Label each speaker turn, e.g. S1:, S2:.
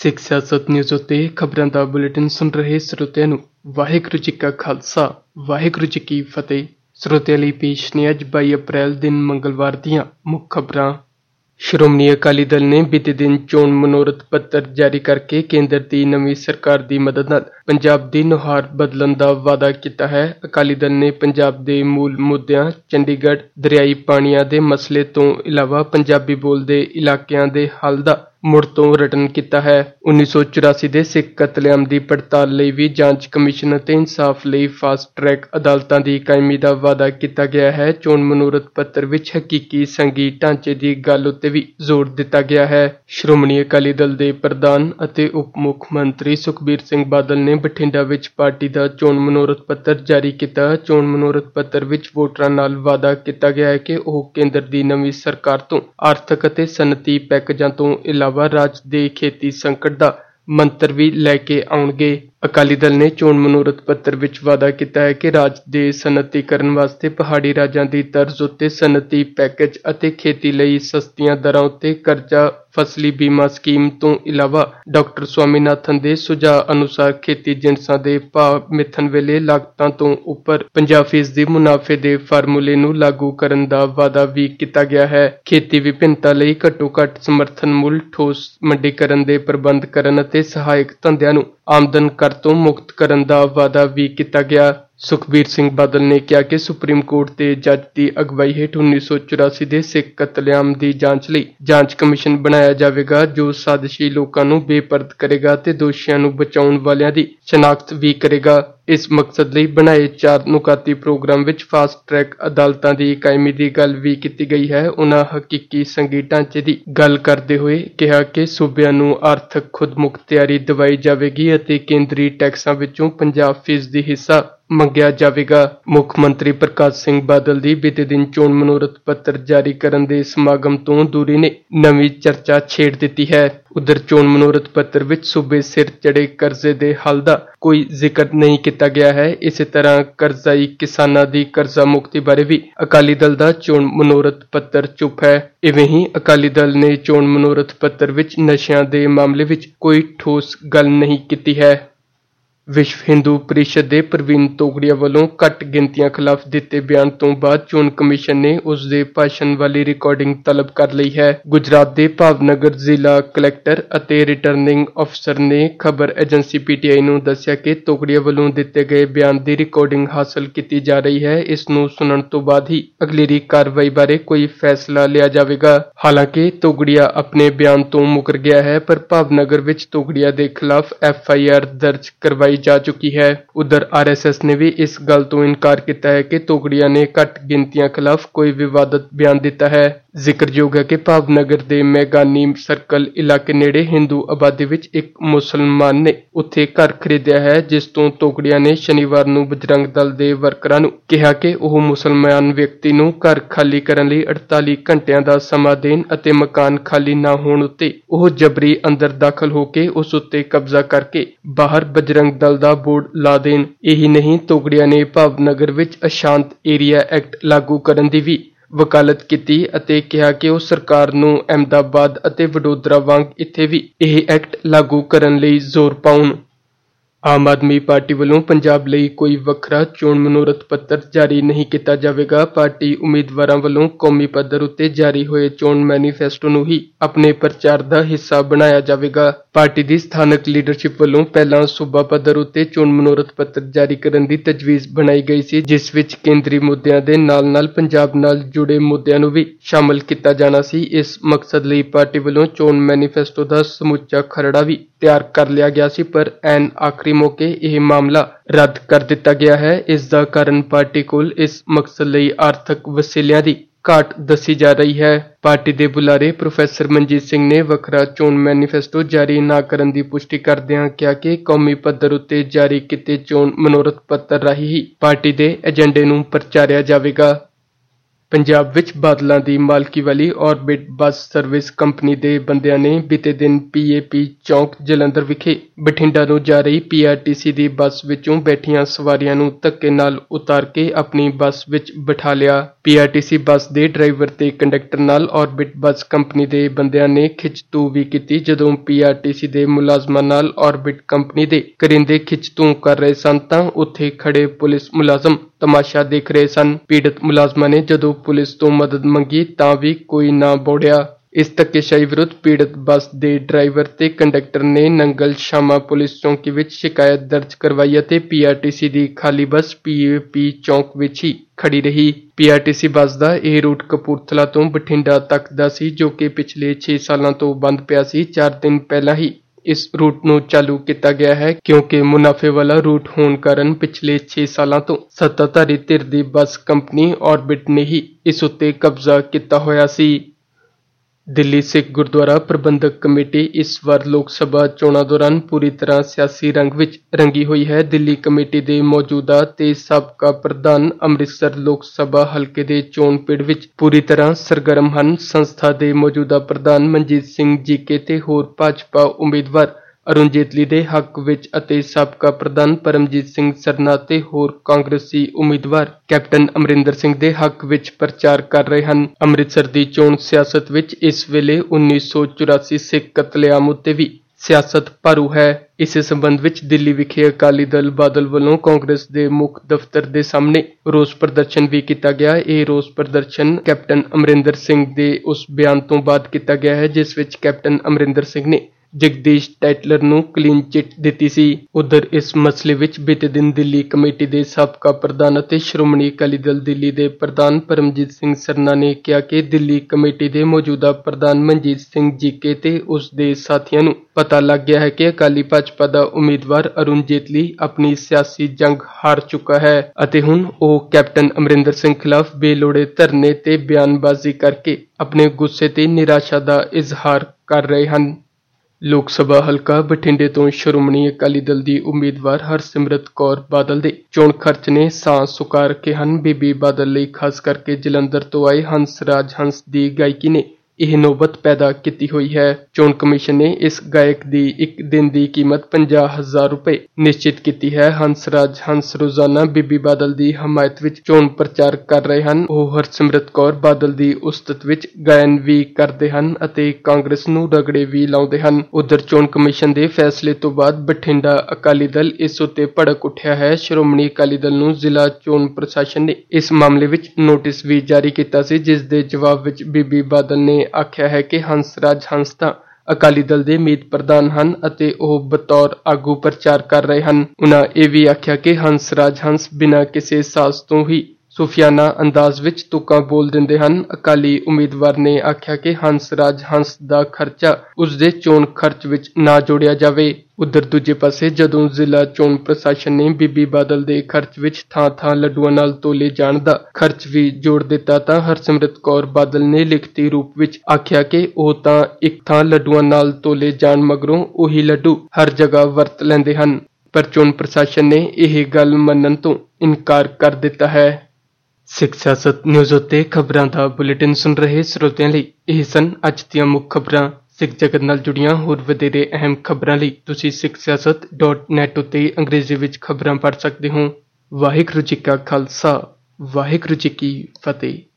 S1: ਸਿੱਖ ਸਿਆਸਤ ਨਿਊਜ਼ ਉੱਤੇ ਖਬਰਾਂ ਦਾ ਬੁਲੇਟਿਨ ਸੁਣ ਰਹੇ ਸਰੋਤਿਆਂ ਨੂੰ, ਵਾਹਿਗੁਰੂ ਜੀ ਕਾ ਖਾਲਸਾ, ਵਾਹਿਗੁਰੂ ਜੀ ਕੀ ਫਤਿਹ। ਸਰੋਤਿਆਂ ਲਈ ਪੇਸ਼ ਨੇ ਅੱਜ 22 ਅਪ੍ਰੈਲ ਦਿਨ ਮੰਗਲਵਾਰ ਦੀਆਂ ਮੁੱਖ ਖਬਰਾਂ। ਸ਼੍ਰੋਮਣੀ ਅਕਾਲੀ ਦਲ ਨੇ ਬੀਤੇ ਦਿਨ ਚੋਣ ਮਨੋਰਥ ਪੱਤਰ ਜਾਰੀ ਕਰਕੇ ਕੇਂਦਰ ਦੀ ਨਵੀਂ ਸਰਕਾਰ ਦੀ ਮਦਦ ਨਾਲ ਪੰਜਾਬ ਦੀ ਨੁਹਾਰ ਬਦਲਣ ਦਾ ਵਾਅਦਾ ਕੀਤਾ ਹੈ। ਅਕਾਲੀ ਦਲ ਨੇ ਪੰਜਾਬ ਦੇ ਮੂਲ ਮੁੱਦਿਆਂ, ਚੰਡੀਗੜ੍ਹ, ਦਰਿਆਈ ਪਾਣੀਆਂ ਦੇ ਮਸਲੇ ਤੋਂ ਇਲਾਵਾ ਪੰਜਾਬੀ ਬੋਲਦੇ ਇਲਾਕਿਆਂ ਦੇ ਹੱਲ ਦਾ ਮੁੜ ਤੋਂ ਰਟਨ ਕੀਤਾ ਹੈ। 1984 ਦੇ ਸਿੱਖ ਕਤਲੇਆਮ ਦੀ ਪੜਤਾਲ ਲਈ ਵੀ ਜਾਂਚ ਕਮਿਸ਼ਨ ਅਤੇ ਇਨਸਾਫ ਲਈ ਫਾਸਟ ਟਰੈਕ ਅਦਾਲਤਾਂ ਦੀ ਕਾਇਮੀ ਦਾ ਵਾਅਦਾ ਕੀਤਾ ਗਿਆ ਹੈ। ਚੋਣ ਮਨੋਰਥ ਪੱਤਰ ਵਿੱਚ ਹਕੀਕੀ ਸੰਗੀ ਢਾਂਚੇ ਦੀ ਗੱਲ ਉੱਤੇ ਵੀ ਜ਼ੋਰ ਦਿੱਤਾ ਗਿਆ ਹੈ। ਸ਼੍ਰੋਮਣੀ ਅਕਾਲੀ ਦਲ ਦੇ ਪ੍ਰਧਾਨ ਅਤੇ ਉਪ ਮੁੱਖ ਮੰਤਰੀ ਸੁਖਬੀਰ ਸਿੰਘ ਬਾਦਲ ਨੇ ਬਠਿੰਡਾ ਵਿੱਚ ਪਾਰਟੀ ਦਾ ਚੋਣ ਮਨੋਰਥ ਪੱਤਰ ਜਾਰੀ ਕੀਤਾ। ਚੋਣ ਮਨੋਰਥ ਪੱਤਰ ਵਿੱਚ ਵੋਟਰਾਂ ਨਾਲ ਵਾਅਦਾ ਕੀਤਾ ਗਿਆ ਹੈ ਕਿ ਉਹ ਕੇਂਦਰ ਦੀ ਨਵੀਂ ਸਰਕਾਰ ਤੋਂ ਆਰਥਿਕ ਅਤੇ ਸਨਅਤੀ ਪੈਕੇਜਾਂ ਤੋਂ ਇਲਾਵਾ ਰਾਜ ਦੇ ਖੇਤੀ ਸੰਕਟ ਦਾ ਮੰਤਰ ਵੀ ਲੈ ਕੇ ਆਉਣਗੇ। ਅਕਾਲੀ ਦਲ ਨੇ ਚੋਣ ਮਨੋਰਥ ਪੱਤਰ ਵਿੱਚ ਵਾਅਦਾ ਕੀਤਾ ਹੈ ਕਿ ਰਾਜ ਦੇ ਸਨਅਤੀਕਰਨ ਵਾਸਤੇ ਪਹਾੜੀ ਰਾਜਾਂ ਦੀ ਤਰਜ਼ ਉੱਤੇ ਸਨਅਤੀ ਪੈਕੇਜ ਅਤੇ ਖੇਤੀ ਲਈ ਸਸਤੀਆਂ ਦਰਾਂ ਉੱਤੇ ਕਰਜ਼ਾ ਫਸਲੀ ਬੀਮਾ ਸਕੀਮ ਤੋਂ ਇਲਾਵਾ ਡਾਕਟਰ ਸਵਾਮੀਨਾਥਨ ਦੇ ਸੁਝਾਅ ਅਨੁਸਾਰ ਖੇਤੀ ਜਿਣਸਾਂ ਦੇ ਭਾਅ ਮਿਥਨ ਵੇਲੇ ਲਾਗਤਾਂ ਤੋਂ ਉੱਪਰ 50% ਦੀ ਮੁਨਾਫੇ ਦੇ ਫਾਰਮੂਲੇ ਨੂੰ ਲਾਗੂ ਕਰਨ ਦਾ ਵਾਅਦਾ ਵੀ ਕੀਤਾ ਗਿਆ ਹੈ। ਖੇਤੀ ਵਿਭਿੰਨਤਾ ਲਈ ਘੱਟੋ ਘੱਟ ਸਮਰਥਨ ਮੁੱਲ ਠੋਸ ਮੰਡੀਕਰਨ ਦੇ ਪ੍ਰਬੰਧ ਕਰਨ ਅਤੇ ਸਹਾਇਕ ਧੰਦਿਆਂ ਨੂੰ ਆਮਦਨ ਕਰ ਤੋਂ ਮੁਕਤ ਕਰਨ ਦਾ ਵਾਅਦਾ ਵੀ ਕੀਤਾ ਗਿਆ। ਸੁਖਬੀਰ ਸਿੰਘ ਬਾਦਲ ਨੇ ਕਿਹਾ ਕਿ ਸੁਪਰੀਮ ਕੋਰਟ ਦੇ ਜੱਜ ਦੀ ਅਗਵਾਈ ਹੇਠ 1984 ਦੇ ਸਿੱਖ ਕਤਲੇਆਮ ਦੀ ਜਾਂਚ ਲਈ ਜਾਂਚ ਕਮਿਸ਼ਨ ਬਣਾਇਆ ਜਾਵੇਗਾ, ਜੋ ਸਾਜ਼ਿਸ਼ੀ ਲੋਕਾਂ ਨੂੰ ਬੇਪਰਦ ਕਰੇਗਾ ਤੇ ਦੋਸ਼ੀਆਂ ਨੂੰ ਬਚਾਉਣ ਵਾਲਿਆਂ ਦੀ ਸ਼ਨਾਖਤ ਵੀ ਕਰੇਗਾ। ਇਸ ਮਕਸਦ ਲਈ ਬਣਾਏ ਚਾਰ ਨੁਕਾਤੀ ਪ੍ਰੋਗਰਾਮ ਵਿੱਚ ਫਾਸਟ ਟਰੈਕ ਅਦਾਲਤਾਂ ਦੀ ਕਾਇਮੀ ਦੀ ਗੱਲ ਵੀ ਕੀਤੀ ਗਈ ਹੈ। ਉਹਨਾਂ ਹਕੀਕੀ ਸੰਗੀ ਢਾਂਚੇ ਦੀ ਗੱਲ ਕਰਦੇ ਹੋਏ ਕਿਹਾ ਕਿ ਸੂਬਿਆਂ ਨੂੰ ਆਰਥਿਕ ਖੁਦਮੁਖਤਿਆਰੀ ਦਿਵਾਈ ਜਾਵੇਗੀ ਅਤੇ ਕੇਂਦਰੀ ਟੈਕਸਾਂ ਵਿੱਚੋਂ 50% ਦੀ ਹਿੱਸਾ ਮੰਗਿਆ ਜਾਵੇਗਾ। ਮੁੱਖ ਮੰਤਰੀ ਪ੍ਰਕਾਸ਼ ਸਿੰਘ ਬਾਦਲ ਦੀ ਬੀਤੇ ਦਿਨ ਚੋਣ ਮਨੋਰਥ ਪੱਤਰ ਜਾਰੀ ਕਰਨ ਦੇ ਸਮਾਗਮ ਤੋਂ ਦੂਰੀ ਨੇ ਨਵੀਂ ਚਰਚਾ ਛੇੜ ਦਿੱਤੀ ਹੈ। ਉਧਰ ਚੋਣ ਮਨੋਰਥ ਪੱਤਰ ਵਿੱਚ ਸੂਬੇ ਸਿਰ ਚੜੇ ਕਰਜ਼ੇ ਦੇ ਹੱਲ ਦਾ ਕੋਈ ਜ਼ਿਕਰ ਨਹੀਂ ਕੀਤਾ ਗਿਆ ਹੈ। ਇਸੇ ਤਰ੍ਹਾਂ ਕਰਜ਼ਾਈ ਕਿਸਾਨਾਂ ਦੀ ਕਰਜ਼ਾ ਮੁਕਤੀ ਬਾਰੇ ਵੀ ਅਕਾਲੀ ਦਲ ਦਾ ਚੋਣ ਮਨੋਰਥ ਪੱਤਰ ਚੁੱਪ ਹੈ। ਇਵੇਂ ਹੀ ਅਕਾਲੀ ਦਲ ਨੇ ਚੋਣ ਮਨੋਰਥ ਪੱਤਰ ਵਿੱਚ ਨਸ਼ਿਆਂ ਦੇ ਮਾਮਲੇ ਵਿੱਚ ਕੋਈ ਠੋਸ ਗੱਲ ਨਹੀਂ ਕੀਤੀ ਹੈ। ਵਿਸ਼ਵ ਹਿੰਦੂ ਪ੍ਰੀਸ਼ਦ ਦੇ ਪ੍ਰਵੀਨ ਤੋਗੜੀਆ ਵੱਲੋਂ ਘੱਟ ਗਿਣਤੀਆਂ ਖਿਲਾਫ ਦਿੱਤੇ ਬਿਆਨ ਤੋਂ ਬਾਅਦ ਚੋਣ ਕਮਿਸ਼ਨ ਨੇ ਉਸ ਦੇ ਭਾਸ਼ਣ ਵਾਲੀ ਰਿਕਾਰਡਿੰਗ ਤਲਬ ਕਰ ਲਈ ਹੈ। ਗੁਜਰਾਤ ਦੇ ਭਾਵਨਗਰ ਜ਼ਿਲ੍ਹਾ ਕਲੈਕਟਰ ਅਤੇ ਰਿਟਰਨਿੰਗ ਅਫਸਰ ਨੇ ਖਬਰ ਏਜੰਸੀ ਪੀਟੀਆਈ ਨੂੰ ਦੱਸਿਆ ਕਿ ਤੋਗੜੀਆ ਵੱਲੋਂ ਦਿੱਤੇ ਗਏ ਬਿਆਨ ਦੀ ਰਿਕਾਰਡਿੰਗ ਹਾਸਲ ਕੀਤੀ ਜਾ ਰਹੀ ਹੈ। ਇਸ ਨੂੰ ਸੁਣਨ ਤੋਂ ਬਾਅਦ ਹੀ ਅਗਲੇਰੀ ਕਾਰਵਾਈ ਬਾਰੇ ਕੋਈ ਫੈਸਲਾ ਲਿਆ ਜਾਵੇਗਾ। ਹਾਲਾਂਕਿ ਤੋਗੜੀਆ ਆਪਣੇ ਬਿਆਨ ਤੋਂ ਮੁਕਰ ਗਿਆ ਹੈ, ਪਰ ਭਾਵਨਗਰ ਵਿੱਚ ਤੋਗੜੀਆ ਦੇ ਖਿਲਾਫ ਐਫ ਆਈ ਆਰ ਦਰਜ ਕਰਵਾਈ ਜਾ ਚੁੱਕੀ ਹੈ। ਉਧਰ ਆਰਐਸਐਸ ਨੇ ਵੀ ਇਸ ਗੱਲ ਤੋਂ ਇਨਕਾਰ ਕੀਤਾ ਹੈ ਕਿ ਤੋਗੜੀਆ ਨੇ ਘੱਟ ਗਿਣਤੀਆਂ ਖਿਲਾਫ ਕੋਈ ਵਿਵਾਦਤ ਬਿਆਨ ਦਿੱਤਾ ਹੈ। ਜ਼ਿਕਰਯੋਗ ਹੈ ਕਿ ਭਾਵਨਗਰ ਦੇ ਮੈਗਾਨੀ ਸਰਕਲ ਇਲਾਕੇ ਨੇੜੇ ਹਿੰਦੂ ਆਬਾਦੀ ਵਿੱਚ ਇੱਕ ਮੁਸਲਮਾਨ ਨੇ ਉੱਥੇ ਘਰ ਖਰੀਦਿਆ ਹੈ, ਜਿਸ ਤੋਂ ਤੋਗੜੀਆ ਨੇ ਸ਼ਨੀਵਾਰ ਨੂੰ ਬਜਰੰਗ ਦਲ ਦੇ ਵਰਕਰਾਂ ਨੂੰ ਕਿਹਾ ਕਿ ਉਹ ਮੁਸਲਮਾਨ ਵਿਅਕਤੀ ਨੂੰ ਘਰ ਖਾਲੀ ਕਰਨ ਲਈ 48 ਘੰਟਿਆਂ ਦਾ ਸਮਾਂ ਦੇਣ ਅਤੇ ਮਕਾਨ ਖਾਲੀ ਨਾ ਹੋਣ ਉੱਤੇ ਉਹ ਜਬਰੀ ਅੰਦਰ ਦਾਖਲ ਹੋ ਕੇ ਉਸ ਉੱਤੇ ਕਬਜ਼ਾ ਕਰਕੇ ਬਾਹਰ ਬਜਰੰਗ ਦਲ ਦਾ ਬੋਰਡ ਲਾ ਦੇਣ। ਇਹੀ ਨਹੀਂ ਤੋਗੜੀਆ ਨੇ ਭਾਵਨਗਰ ਵਿੱਚ ਅਸ਼ਾਂਤ ਏਰੀਆ ਐਕਟ ਲਾਗੂ ਕਰਨ ਦੀ ਵੀ ਵਕਾਲਤ ਕੀਤੀ ਅਤੇ ਕਿਹਾ ਕਿ ਉਹ ਸਰਕਾਰ ਨੂੰ ਅਹਿਮਦਾਬਾਦ ਅਤੇ ਵਡੋਦਰਾ ਵਾਂਗ ਇੱਥੇ ਵੀ ਇਹ ਐਕਟ ਲਾਗੂ ਕਰਨ ਲਈ ਜ਼ੋਰ ਪਾਉਣ। ਆਮ ਆਦਮੀ ਪਾਰਟੀ ਵੱਲੋਂ ਪੰਜਾਬ ਲਈ ਕੋਈ ਵੱਖਰਾ ਚੋਣ ਮਨੋਰਥ ਪੱਤਰ ਜਾਰੀ ਨਹੀਂ ਕੀਤਾ ਜਾਵੇਗਾ। ਪਾਰਟੀ ਉਮੀਦਵਾਰਾਂ ਵੱਲੋਂ ਕੌਮੀ ਪੱਧਰ ਉੱਤੇ ਜਾਰੀ ਹੋਏ ਚੋਣ ਮੈਨੀਫੈਸਟੋ ਨੂੰ ਹੀ ਆਪਣੇ ਪ੍ਰਚਾਰ ਦਾ ਹਿੱਸਾ ਬਣਾਇਆ ਜਾਵੇਗਾ। ਪਾਰਟੀ ਦੀ ਸਥਾਨਕ ਲੀਡਰਸ਼ਿਪ ਵੱਲੋਂ ਪਹਿਲਾਂ ਸੂਬਾ ਪੱਧਰ ਉੱਤੇ ਚੋਣ ਮਨੋਰਥ ਪੱਤਰ ਜਾਰੀ ਕਰਨ ਦੀ ਤਜਵੀਜ਼ ਬਣਾਈ ਗਈ ਸੀ, ਜਿਸ ਵਿੱਚ ਕੇਂਦਰੀ ਮੁੱਦਿਆਂ ਦੇ ਨਾਲ-ਨਾਲ ਪੰਜਾਬ ਨਾਲ ਜੁੜੇ ਮੁੱਦਿਆਂ ਨੂੰ ਵੀ ਸ਼ਾਮਲ ਕੀਤਾ ਜਾਣਾ ਸੀ। ਇਸ ਮਕਸਦ ਲਈ ਪਾਰਟੀ ਵੱਲੋਂ ਚੋਣ ਮੈਨੀਫੈਸਟੋ ਦਾ ਸਮੁੱਚਾ ਖਰੜਾ ਵੀ ਤਿਆਰ ਕਰ ਲਿਆ ਗਿਆ ਸੀ, ਪਰ ਐਨ ਆਖਰੀ ਮੌਕੇ ਇਹ ਮਾਮਲਾ ਰੱਦ ਕਰ ਦਿੱਤਾ ਗਿਆ ਹੈ। ਇਸ ਦਾ ਕਾਰਨ ਪਾਰਟੀ ਕੋਲ ਇਸ ਮਕਸਦ ਲਈ ਆਰਥਿਕ ਵਸੀਲਿਆਂ ਦੀ ਘਾਟ ਦੱਸੀ ਜਾ ਰਹੀ ਹੈ। ਪਾਰਟੀ ਦੇ ਬੁਲਾਰੇ ਪ੍ਰੋਫੈਸਰ ਮਨਜੀਤ ਸਿੰਘ ਨੇ ਵੱਖਰਾ ਚੋਣ ਮੈਨੀਫੈਸਟੋ ਜਾਰੀ ਨਾ ਕਰਨ ਦੀ ਪੁਸ਼ਟੀ ਕਰਦਿਆਂ ਕਿਹਾ ਕਿ ਕੌਮੀ ਪੱਧਰ ਉੱਤੇ ਜਾਰੀ ਕੀਤੇ ਚੋਣ ਮਨੋਰਥ ਪੱਤਰ ਰਾਹੀਂ ਹੀ ਪਾਰਟੀ ਦੇ ਏਜੰਡੇ ਨੂੰ ਪ੍ਰਚਾਰਿਆ ਜਾਵੇਗਾ। ਪੰਜਾਬ ਵਿੱਚ ਬਾਦਲਾਂ ਦੀ ਮਾਲਕੀ ਵਾਲੀ ਆਰਬਿਟ ਬੱਸ ਸਰਵਿਸ ਕੰਪਨੀ ਦੇ ਬੰਦਿਆਂ ਨੇ ਬੀਤੇ ਦਿਨ ਪੀਏਪੀ ਚੌਂਕ ਜਲੰਧਰ ਵਿਖੇ ਬਠਿੰਡਾ ਨੂੰ ਜਾ ਰਹੀ ਪੀਆਰਟੀਸੀ ਦੀ ਬੱਸ ਵਿੱਚੋਂ ਬੈਠੀਆਂ ਸਵਾਰੀਆਂ ਨੂੰ ਧੱਕੇ ਨਾਲ ਉਤਾਰ ਕੇ ਆਪਣੀ ਬੱਸ ਵਿੱਚ ਬਿਠਾ ਲਿਆ। ਪੀਆਰਟੀਸੀ ਬੱਸ ਦੇ ਡਰਾਈਵਰ ਤੇ ਕੰਡਕਟਰ ਨਾਲ ਆਰਬਿਟ ਬੱਸ ਕੰਪਨੀ ਦੇ ਬੰਦਿਆਂ ਨੇ ਖਿੱਚਤੂ ਵੀ ਕੀਤੀ ਜਦੋਂ ਪੀਆਰਟੀਸੀ ਦੇ ਮੁਲਾਜ਼ਮਾਂ ਨਾਲ ਆਰਬਿਟ ਕੰਪਨੀ ਦੇ ਕਰਿੰਦੇ ਖਿੱਚਤੂ ਕਰ ਰਹੇ ਸਨ ਤਾਂ ਉੱਥੇ ਖੜੇ ਪੁਲਿਸ ਮੁਲਾਜ਼ਮ ਤਮਾਸ਼ਾ ਦੇਖ ਰਹੇ ਸਨ। ਪੀੜਤ ਮੁਲਾਜ਼ਮਾਂ ਨੇ ਜਦੋਂ ਪੁਲਿਸ ਤੋਂ ਮਦਦ ਮੰਗੀ ਤਾਂ ਵੀ ਕੋਈ ਨਾ ਬੋੜਿਆ। ਇਸ ਧੱਕੇਸ਼ਾਹੀ ਵਿਰੁੱਧ ਪੀੜਤ ਬੱਸ ਦੇ ਡਰਾਈਵਰ ਤੇ ਕੰਡਕਟਰ ਨੇ ਨੰਗਲ ਸ਼ਾਮਾ ਪੁਲਿਸ ਚੌਂਕੀ ਵਿੱਚ ਸ਼ਿਕਾਇਤ ਦਰਜ ਕਰਵਾਈ ਅਤੇ ਪੀਆਰਟੀਸੀ ਦੀ ਖਾਲੀ ਬੱਸ ਪੀਏਪੀ ਚੌਂਕ ਵਿੱਚ ਹੀ ਖੜੀ ਰਹੀ। ਪੀਆਰਟੀਸੀ ਬੱਸ ਦਾ ਇਹ ਰੂਟ ਕਪੂਰਥਲਾ ਤੋਂ ਬਠਿੰਡਾ ਤੱਕ ਦਾ ਸੀ, ਜੋ ਕਿ ਪਿਛਲੇ 6 ਸਾਲਾਂ ਤੋਂ ਬੰਦ ਪਿਆ ਸੀ। 4 ਦਿਨ ਪਹਿਲਾਂ ਹੀ ਇਸ ਰੂਟ ਨੂੰ ਚਾਲੂ ਕੀਤਾ ਗਿਆ ਹੈ ਕਿਉਂਕਿ ਮੁਨਾਫੇ ਵਾਲਾ ਰੂਟ ਹੋਣ ਕਾਰਨ ਪਿਛਲੇ 6 ਸਾਲਾਂ ਤੋਂ ਸੱਤਾਧਾਰੀ ਧਿਰ ਦੀ ਬੱਸ ਕੰਪਨੀ ਆਰਬਿਟ ਨੇ ਹੀ ਇਸ ਉੱਤੇ ਕਬਜ਼ਾ ਕੀਤਾ ਹੋਇਆ ਸੀ। ਦਿੱਲੀ ਸਿੱਖ ਗੁਰਦੁਆਰਾ ਪ੍ਰਬੰਧਕ ਕਮੇਟੀ ਇਸ ਵਾਰ ਲੋਕ ਸਭਾ ਚੋਣਾਂ ਦੌਰਾਨ ਪੂਰੀ ਤਰ੍ਹਾਂ ਸਿਆਸੀ ਰੰਗ ਵਿੱਚ ਰੰਗੀ ਹੋਈ ਹੈ। ਦਿੱਲੀ ਕਮੇਟੀ ਦੇ ਮੌਜੂਦਾ ਤੇ ਸਾਬਕਾ ਪ੍ਰਧਾਨ ਅੰਮ੍ਰਿਤਸਰ ਲੋਕ ਸਭਾ ਹਲਕੇ ਦੇ ਚੋਣ ਪਿੜ ਵਿੱਚ ਪੂਰੀ ਤਰ੍ਹਾਂ ਸਰਗਰਮ ਹਨ। ਸੰਸਥਾ ਦੇ ਮੌਜੂਦਾ ਪ੍ਰਧਾਨ ਮਨਜੀਤ ਸਿੰਘ ਜੀਕੇ ਤੇ ਹੋਰ ਭਾਜਪਾ ਉਮੀਦਵਾਰ ਅਰੁਣ ਜੇਤਲੀ ਦੇ ਹੱਕ ਵਿੱਚ ਅਤੇ ਸਾਬਕਾ ਪ੍ਰਧਾਨ ਪਰਮਜੀਤ ਸਿੰਘ ਸਰਨਾ ਤੇ ਹੋਰ ਕਾਂਗਰਸੀ ਉਮੀਦਵਾਰ ਕੈਪਟਨ ਅਮਰਿੰਦਰ ਸਿੰਘ ਦੇ ਹੱਕ ਵਿੱਚ ਪ੍ਰਚਾਰ ਕਰ ਰਹੇ ਹਨ। ਅੰਮ੍ਰਿਤਸਰ ਦੀ ਚੋਣ ਸਿਆਸਤ ਵਿੱਚ ਇਸ ਵੇਲੇ 1984 ਸਿੱਖ ਕਤਲੇਆਮ ਉੱਤੇ ਵੀ ਸਿਆਸਤ ਭਾਰੂ ਹੈ। ਇਸੇ ਸੰਬੰਧ ਵਿੱਚ ਦਿੱਲੀ ਵਿਖੇ ਅਕਾਲੀ ਦਲ ਬਾਦਲ ਵੱਲੋਂ ਕਾਂਗਰਸ ਦੇ ਮੁੱਖ ਦਫ਼ਤਰ ਦੇ ਸਾਹਮਣੇ ਰੋਸ ਪ੍ਰਦਰਸ਼ਨ ਵੀ ਕੀਤਾ ਗਿਆ। ਇਹ ਰੋਸ ਪ੍ਰਦਰਸ਼ਨ ਕੈਪਟਨ ਅਮਰਿੰਦਰ ਸਿੰਘ ਦੇ ਉਸ ਬਿਆਨ ਤੋਂ ਬਾਅਦ ਕੀਤਾ ਗਿਆ ਹੈ, ਜਿਸ ਵਿੱਚ ਕੈਪਟਨ ਅਮਰਿੰਦਰ ਸਿੰਘ ਨੇ ਜਗਦੀਸ਼ ਟੈਟਲਰ ਨੂੰ ਕਲੀਨ ਚਿੱਟ ਦਿੱਤੀ ਸੀ। ਉਧਰ ਇਸ ਮਸਲੇ ਵਿੱਚ ਬੀਤੇ ਦਿਨ ਦਿੱਲੀ ਕਮੇਟੀ ਦੇ ਸਾਬਕਾ ਪ੍ਰਧਾਨ ਅਤੇ ਸ਼੍ਰੋਮਣੀ ਅਕਾਲੀ ਦਲ ਦਿੱਲੀ ਦੇ ਪ੍ਰਧਾਨ ਪਰਮਜੀਤ ਸਿੰਘ ਸਰਨਾ ਨੇ ਕਿਹਾ ਕਿ ਦਿੱਲੀ ਕਮੇਟੀ ਦੇ ਮੌਜੂਦਾ ਪ੍ਰਧਾਨ ਮਨਜੀਤ ਸਿੰਘ ਜੀਕੇ ਤੇ ਉਸ ਦੇ ਸਾਥੀਆਂ ਨੂੰ ਪਤਾ ਲੱਗ ਗਿਆ ਹੈ ਕਿ ਅਕਾਲੀ ਭਾਜਪਾ ਦਾ ਉਮੀਦਵਾਰ ਅਰੁਣ ਜੇਤਲੀ ਆਪਣੀ ਸਿਆਸੀ ਜੰਗ ਹਾਰ ਚੁੱਕਾ ਹੈ ਅਤੇ ਹੁਣ ਉਹ ਕੈਪਟਨ ਅਮਰਿੰਦਰ ਸਿੰਘ ਖਿਲਾਫ ਬੇਲੋੜੇ ਧਰਨੇ ਤੇ ਬਿਆਨਬਾਜ਼ੀ ਕਰਕੇ ਆਪਣੇ ਗੁੱਸੇ ਤੇ ਨਿਰਾਸ਼ਾ ਦਾ ਇਜ਼ਹਾਰ ਕਰ ਰਹੇ ਹਨ। ਲੋਕ ਸਭਾ ਹਲਕਾ ਬਠਿੰਡੇ ਤੋਂ ਸ਼੍ਰੋਮਣੀ ਅਕਾਲੀ ਦਲ ਦੀ ਉਮੀਦਵਾਰ ਹਰਸਿਮਰਤ ਕੌਰ ਬਾਦਲ ਦੇ ਚੋਣ ਖਰਚ ਨੇ ਸਾਹ ਸੁਕਾ ਰੱਖੇ ਹਨ। ਬੀਬੀ ਬਾਦਲ ਲਈ ਖਾਸ ਕਰਕੇ ਜਲੰਧਰ ਤੋਂ ਆਏ ਹੰਸ ਰਾਜ ਹੰਸ ਦੀ ਗਾਇਕੀ ਨੇ ਇਹ ਨੌਬਤ ਪੈਦਾ ਕੀਤੀ ਹੋਈ ਹੈ। ਚੋਣ ਕਮਿਸ਼ਨ ਨੇ ਇਸ ਗਾਇਕ ਦੀ ਇੱਕ ਦਿਨ ਦੀ ਕੀਮਤ 50000 ਰੁਪਏ ਨਿਸ਼ਚਿਤ ਕੀਤੀ ਹੈ। ਹੰਸਰਾਜ, ਹੰਸ ਰੋਜ਼ਾਨਾ ਬੀਬੀ ਬਾਦਲ ਦੀ ਹਮਾਇਤ ਵਿੱਚ ਚੋਣ ਪ੍ਰਚਾਰ ਕਰ ਰਹੇ ਹਨ। ਉਹ ਹਰਸਿਮਰਤ ਕੌਰ ਬਾਦਲ ਦੀ ਉਸਤਤ ਵਿੱਚ ਗਾਇਨ ਵੀ ਕਰਦੇ ਹਨ ਅਤੇ ਕਾਂਗਰਸ ਨੂੰ ਰਗੜੇ ਵੀ ਲਾਉਂਦੇ ਹਨ। ਉਧਰ ਚੋਣ ਕਮਿਸ਼ਨ ਦੇ ਫੈਸਲੇ ਤੋਂ ਬਾਅਦ ਬਠਿੰਡਾ ਅਕਾਲੀ ਦਲ ਇਸ ਉੱਤੇ ਭੜਕ ਉੱਠਿਆ ਹੈ। ਸ਼੍ਰੋਮਣੀ ਅਕਾਲੀ ਦਲ ਨੂੰ ਜ਼ਿਲ੍ਹਾ ਚੋਣ ਪ੍ਰਸ਼ਾਸਨ ਨੇ ਇਸ ਮਾਮਲੇ ਵਿੱਚ ਨੋਟਿਸ ਵੀ ਜਾਰੀ ਕੀਤਾ ਸੀ, ਜਿਸ ਦੇ ਜਵਾਬ ਵਿੱਚ ਬੀਬੀ ਬਾਦਲ ਨੇ ਆਖਿਆ ਹੈ ਕਿ ਹੰਸਰਾਜ ਹੰਸ ਤਾਂ ਅਕਾਲੀ ਦਲ ਦੇ ਮੀਤ ਪ੍ਰਧਾਨ ਹਨ ਅਤੇ ਉਹ ਬਤੌਰ ਆਗੂ ਪ੍ਰਚਾਰ ਕਰ ਰਹੇ ਹਨ। ਉਨ੍ਹਾਂ ਇਹ ਵੀ ਆਖਿਆ ਕਿ ਹੰਸਰਾਜ ਹੰਸ ਬਿਨਾਂ ਕਿਸੇ ਸਾਜ਼ ਤੋਂ ਹੀ ਸੂਫੀਆਨਾ ਅੰਦਾਜ਼ ਵਿੱਚ ਤੁਕਾਂ ਬੋਲ ਦਿੰਦੇ ਹਨ, ਅਕਾਲੀ ਉਮੀਦਵਾਰ ਨੇ ਆਖਿਆ ਕਿ ਹੰਸਰਾਜ ਹੰਸ ਦਾ ਖਰਚਾ ਉਸ ਦੇ ਚੋਣ ਖਰਚ ਵਿੱਚ ਨਾ ਜੋੜਿਆ ਜਾਵੇ। ਉਧਰ ਦੂਜੇ ਪਾਸੇ ਜਦੋਂ ਜ਼ਿਲ੍ਹਾ ਚੋਣ ਪ੍ਰਸ਼ਾਸਨ ਨੇ ਬੀਬੀ ਬਾਦਲ ਦੇ ਖਰਚ ਵਿੱਚ ਥਾਂ-ਥਾਂ ਲੱਡੂਆਂ ਨਾਲ ਤੋਲੇ ਜਾਣ ਦਾ ਖਰਚ ਵੀ ਜੋੜ ਦਿੱਤਾ, ਤਾਂ ਹਰਸਿਮਰਤ ਕੌਰ ਬਾਦਲ ਨੇ ਲਿਖਤੀ ਰੂਪ ਵਿੱਚ ਆਖਿਆ ਕਿ ਉਹ ਤਾਂ ਇੱਕ ਥਾਂ ਲੱਡੂਆਂ ਨਾਲ ਤੋਲੇ ਜਾਣ ਮਗਰੋਂ ਉਹੀ ਲੱਡੂ ਹਰ ਜਗ੍ਹਾ ਵਰਤ ਲੈਂਦੇ ਹਨ। ਪਰ ਚੋਣ ਪ੍ਰਸ਼ਾਸਨ ਨੇ ਇਹ ਗੱਲ ਮੰਨਣ ਤੋਂ ਇਨਕਾਰ ਕਰ ਦਿੱਤਾ ਹੈ। ਸਿੱਖ ਸਿਆਸਤ ਨਿਊਜ਼ ਉੱਤੇ ਖਬਰਾਂ ਦਾ ਬੁਲੇਟਿਨ ਸੁਣ ਰਹੇ ਸਰੋਤਿਆਂ ਲਈ ਇਹ ਸਨ ਅੱਜ ਦੀਆਂ ਮੁੱਖ ਖਬਰਾਂ। ਸਿੱਖ ਜਗਤ ਨਾਲ ਜੁੜੀਆਂ ਹੋਰ ਵਧੇਰੇ ਅਹਿਮ ਖਬਰਾਂ ਲਈ ਤੁਸੀਂ sikhsiyasat.net ਉੱਤੇ ਅੰਗਰੇਜ਼ੀ ਵਿੱਚ ਖਬਰਾਂ ਪੜ੍ਹ ਸਕਦੇ ਹੋ। ਵਾਹਿਗੁਰੂ ਜੀ ਕਾ ਖਾਲਸਾ, ਵਾਹਿਗੁਰੂ ਜੀ ਕੀ ਫਤਿਹ।